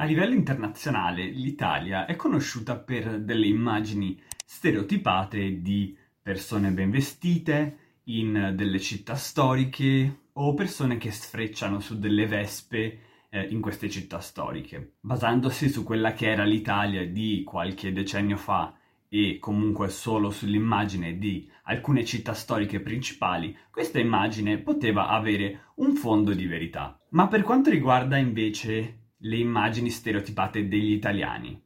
A livello internazionale l'Italia è conosciuta per delle immagini stereotipate di persone ben vestite, in delle città storiche o persone che sfrecciano su delle vespe eh, in queste città storiche. Basandosi su quella che era l'Italia di qualche decennio fa e comunque solo sull'immagine di alcune città storiche principali, questa immagine poteva avere un fondo di verità. Ma per quanto riguarda invece le immagini stereotipate degli italiani,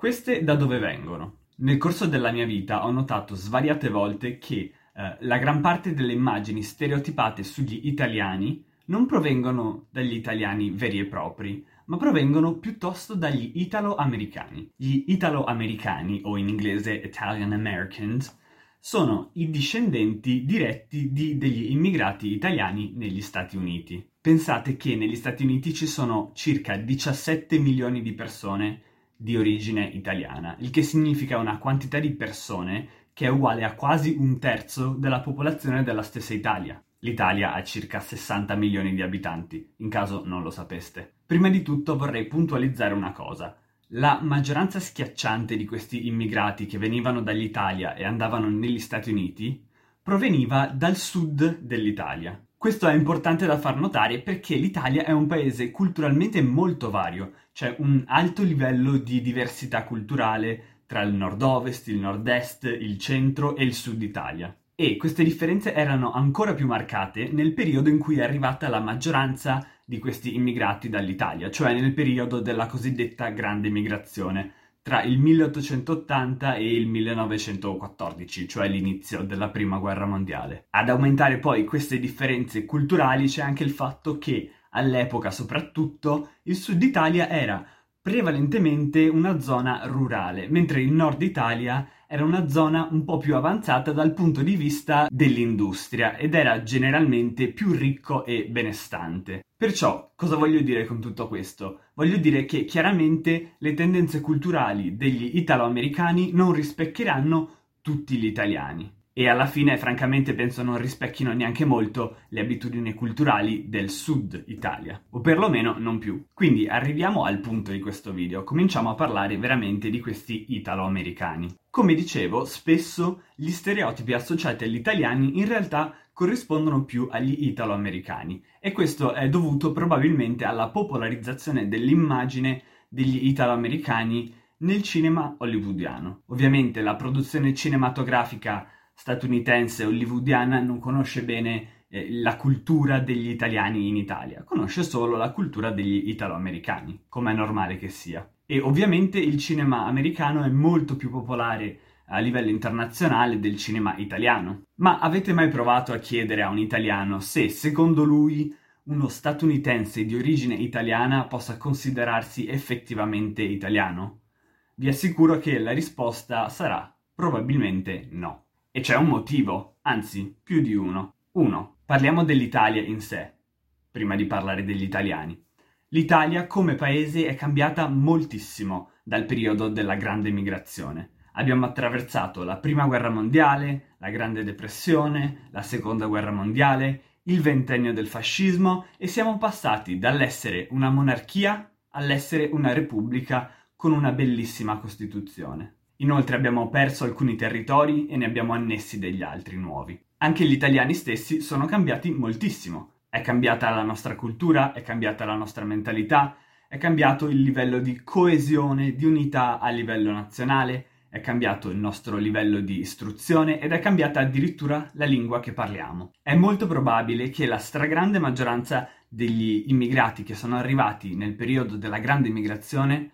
queste da dove vengono? Nel corso della mia vita ho notato svariate volte che eh, la gran parte delle immagini stereotipate sugli italiani non provengono dagli italiani veri e propri, ma provengono piuttosto dagli italo-americani. Gli italo-americani, o in inglese Italian Americans, sono i discendenti diretti di degli immigrati italiani negli Stati Uniti. Pensate che negli Stati Uniti ci sono circa 17 milioni di persone di origine italiana, il che significa una quantità di persone che è uguale a quasi un terzo della popolazione della stessa Italia. L'Italia ha circa 60 milioni di abitanti, in caso non lo sapeste. Prima di tutto vorrei puntualizzare una cosa. La maggioranza schiacciante di questi immigrati che venivano dall'Italia e andavano negli Stati Uniti proveniva dal sud dell'Italia. Questo è importante da far notare perché l'Italia è un paese culturalmente molto vario, c'è un alto livello di diversità culturale, tra il nord-ovest, il nord-est, il centro e il sud Italia. E queste differenze erano ancora più marcate nel periodo in cui è arrivata la maggioranza di questi immigrati dall'Italia, cioè nel periodo della cosiddetta Grande Migrazione, tra il 1880 e il 1914, cioè l'inizio della Prima Guerra Mondiale. Ad aumentare poi queste differenze culturali c'è anche il fatto che all'epoca soprattutto il sud Italia era prevalentemente una zona rurale, mentre il nord Italia era una zona un po' più avanzata dal punto di vista dell'industria ed era generalmente più ricco e benestante. Perciò, cosa voglio dire con tutto questo? Voglio dire che chiaramente le tendenze culturali degli italo-americani non rispecchieranno tutti gli italiani e alla fine francamente penso non rispecchino neanche molto le abitudini culturali del sud Italia, o perlomeno non più. Quindi arriviamo al punto di questo video, cominciamo a parlare veramente di questi italo-americani. Come dicevo, spesso gli stereotipi associati agli italiani in realtà corrispondono più agli italo-americani e questo è dovuto probabilmente alla popolarizzazione dell'immagine degli italo-americani nel cinema hollywoodiano. Ovviamente la produzione cinematografica statunitense hollywoodiana non conosce bene eh, la cultura degli italiani in Italia, conosce solo la cultura degli italo-americani, come è normale che sia. E ovviamente il cinema americano è molto più popolare a livello internazionale del cinema italiano. Ma avete mai provato a chiedere a un italiano se, secondo lui, uno statunitense di origine italiana possa considerarsi effettivamente italiano? Vi assicuro che la risposta sarà probabilmente no. E c'è un motivo, anzi più di uno. Uno, parliamo dell'Italia in sé, prima di parlare degli italiani. L'Italia come paese è cambiata moltissimo dal periodo della grande migrazione. Abbiamo attraversato la prima guerra mondiale, la grande depressione, la seconda guerra mondiale, il ventennio del fascismo e siamo passati dall'essere una monarchia all'essere una repubblica con una bellissima Costituzione. Inoltre abbiamo perso alcuni territori e ne abbiamo annessi degli altri nuovi. Anche gli italiani stessi sono cambiati moltissimo. È cambiata la nostra cultura, è cambiata la nostra mentalità, è cambiato il livello di coesione, di unità a livello nazionale, è cambiato il nostro livello di istruzione ed è cambiata addirittura la lingua che parliamo. È molto probabile che la stragrande maggioranza degli immigrati che sono arrivati nel periodo della grande migrazione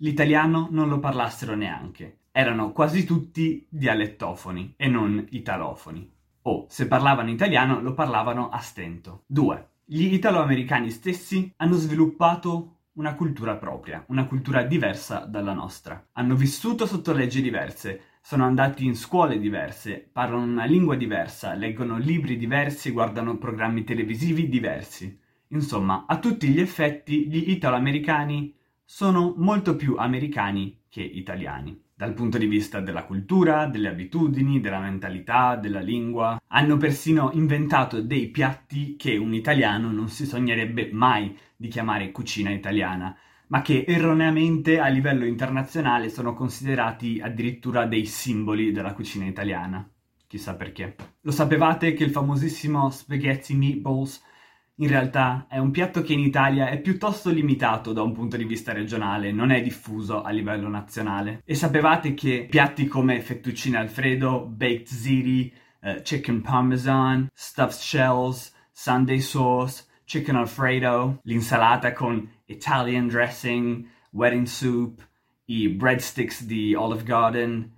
L'italiano non lo parlassero neanche. Erano quasi tutti dialettofoni e non italofoni. O, se parlavano italiano, lo parlavano a stento. 2. Gli italoamericani stessi hanno sviluppato una cultura propria, una cultura diversa dalla nostra. Hanno vissuto sotto leggi diverse, sono andati in scuole diverse, parlano una lingua diversa, leggono libri diversi, guardano programmi televisivi diversi. Insomma, a tutti gli effetti, gli italoamericani sono molto più americani che italiani. Dal punto di vista della cultura, delle abitudini, della mentalità, della lingua. Hanno persino inventato dei piatti che un italiano non si sognerebbe mai di chiamare cucina italiana. ma che erroneamente a livello internazionale sono considerati addirittura dei simboli della cucina italiana. Chissà perché. Lo sapevate che il famosissimo spaghetti meatballs in realtà è un piatto che in Italia è piuttosto limitato da un punto di vista regionale, non è diffuso a livello nazionale. E sapevate che piatti come fettuccine alfredo, baked ziti, uh, chicken parmesan, stuffed shells, sunday sauce, chicken alfredo, l'insalata con Italian dressing, wedding soup, i breadsticks di Olive Garden,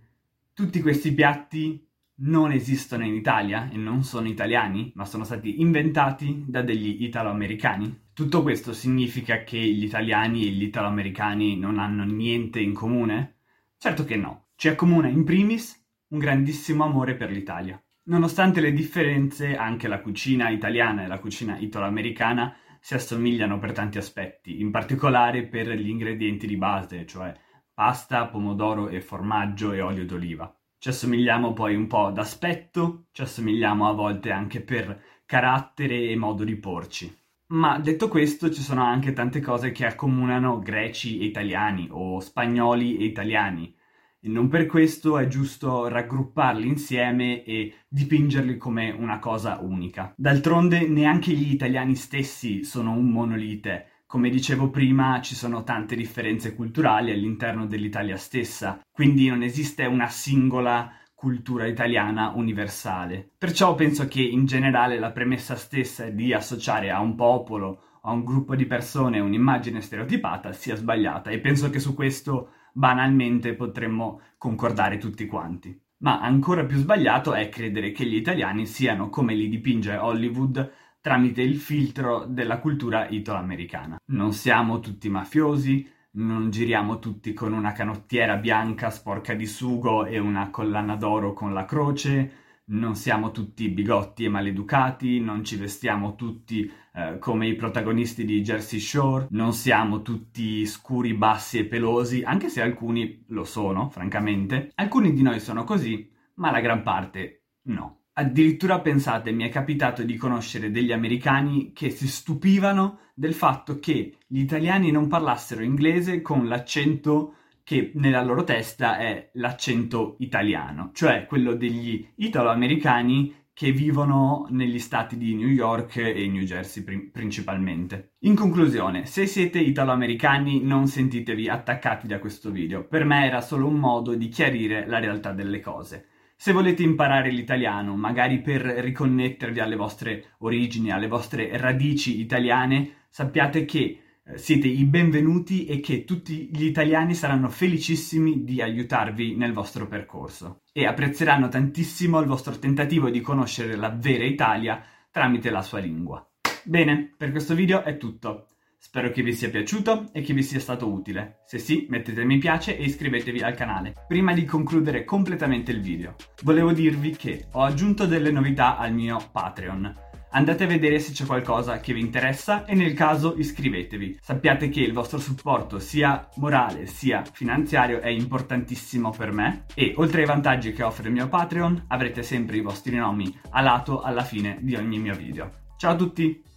tutti questi piatti non esistono in Italia e non sono italiani, ma sono stati inventati da degli italo-americani. Tutto questo significa che gli italiani e gli italo-americani non hanno niente in comune? Certo che no. Ci accomuna in primis un grandissimo amore per l'Italia. Nonostante le differenze, anche la cucina italiana e la cucina italo-americana si assomigliano per tanti aspetti, in particolare per gli ingredienti di base, cioè pasta, pomodoro e formaggio e olio d'oliva. Ci assomigliamo poi un po' d'aspetto, ci assomigliamo a volte anche per carattere e modo di porci. Ma detto questo, ci sono anche tante cose che accomunano greci e italiani o spagnoli e italiani. E non per questo è giusto raggrupparli insieme e dipingerli come una cosa unica. D'altronde neanche gli italiani stessi sono un monolite come dicevo prima, ci sono tante differenze culturali all'interno dell'Italia stessa, quindi non esiste una singola cultura italiana universale. Perciò penso che in generale la premessa stessa di associare a un popolo, a un gruppo di persone un'immagine stereotipata sia sbagliata e penso che su questo banalmente potremmo concordare tutti quanti. Ma ancora più sbagliato è credere che gli italiani siano come li dipinge Hollywood tramite il filtro della cultura italo-americana. Non siamo tutti mafiosi, non giriamo tutti con una canottiera bianca sporca di sugo e una collana d'oro con la croce, non siamo tutti bigotti e maleducati, non ci vestiamo tutti eh, come i protagonisti di Jersey Shore, non siamo tutti scuri, bassi e pelosi, anche se alcuni lo sono, francamente. Alcuni di noi sono così, ma la gran parte no. Addirittura pensate, mi è capitato di conoscere degli americani che si stupivano del fatto che gli italiani non parlassero inglese con l'accento che nella loro testa è l'accento italiano, cioè quello degli italo-americani che vivono negli stati di New York e New Jersey prim- principalmente. In conclusione, se siete italo-americani non sentitevi attaccati da questo video, per me era solo un modo di chiarire la realtà delle cose. Se volete imparare l'italiano, magari per riconnettervi alle vostre origini, alle vostre radici italiane, sappiate che eh, siete i benvenuti e che tutti gli italiani saranno felicissimi di aiutarvi nel vostro percorso e apprezzeranno tantissimo il vostro tentativo di conoscere la vera Italia tramite la sua lingua. Bene, per questo video è tutto. Spero che vi sia piaciuto e che vi sia stato utile. Se sì, mettete mi piace e iscrivetevi al canale. Prima di concludere completamente il video, volevo dirvi che ho aggiunto delle novità al mio Patreon. Andate a vedere se c'è qualcosa che vi interessa e nel caso iscrivetevi. Sappiate che il vostro supporto sia morale sia finanziario è importantissimo per me e oltre ai vantaggi che offre il mio Patreon avrete sempre i vostri nomi a lato alla fine di ogni mio video. Ciao a tutti!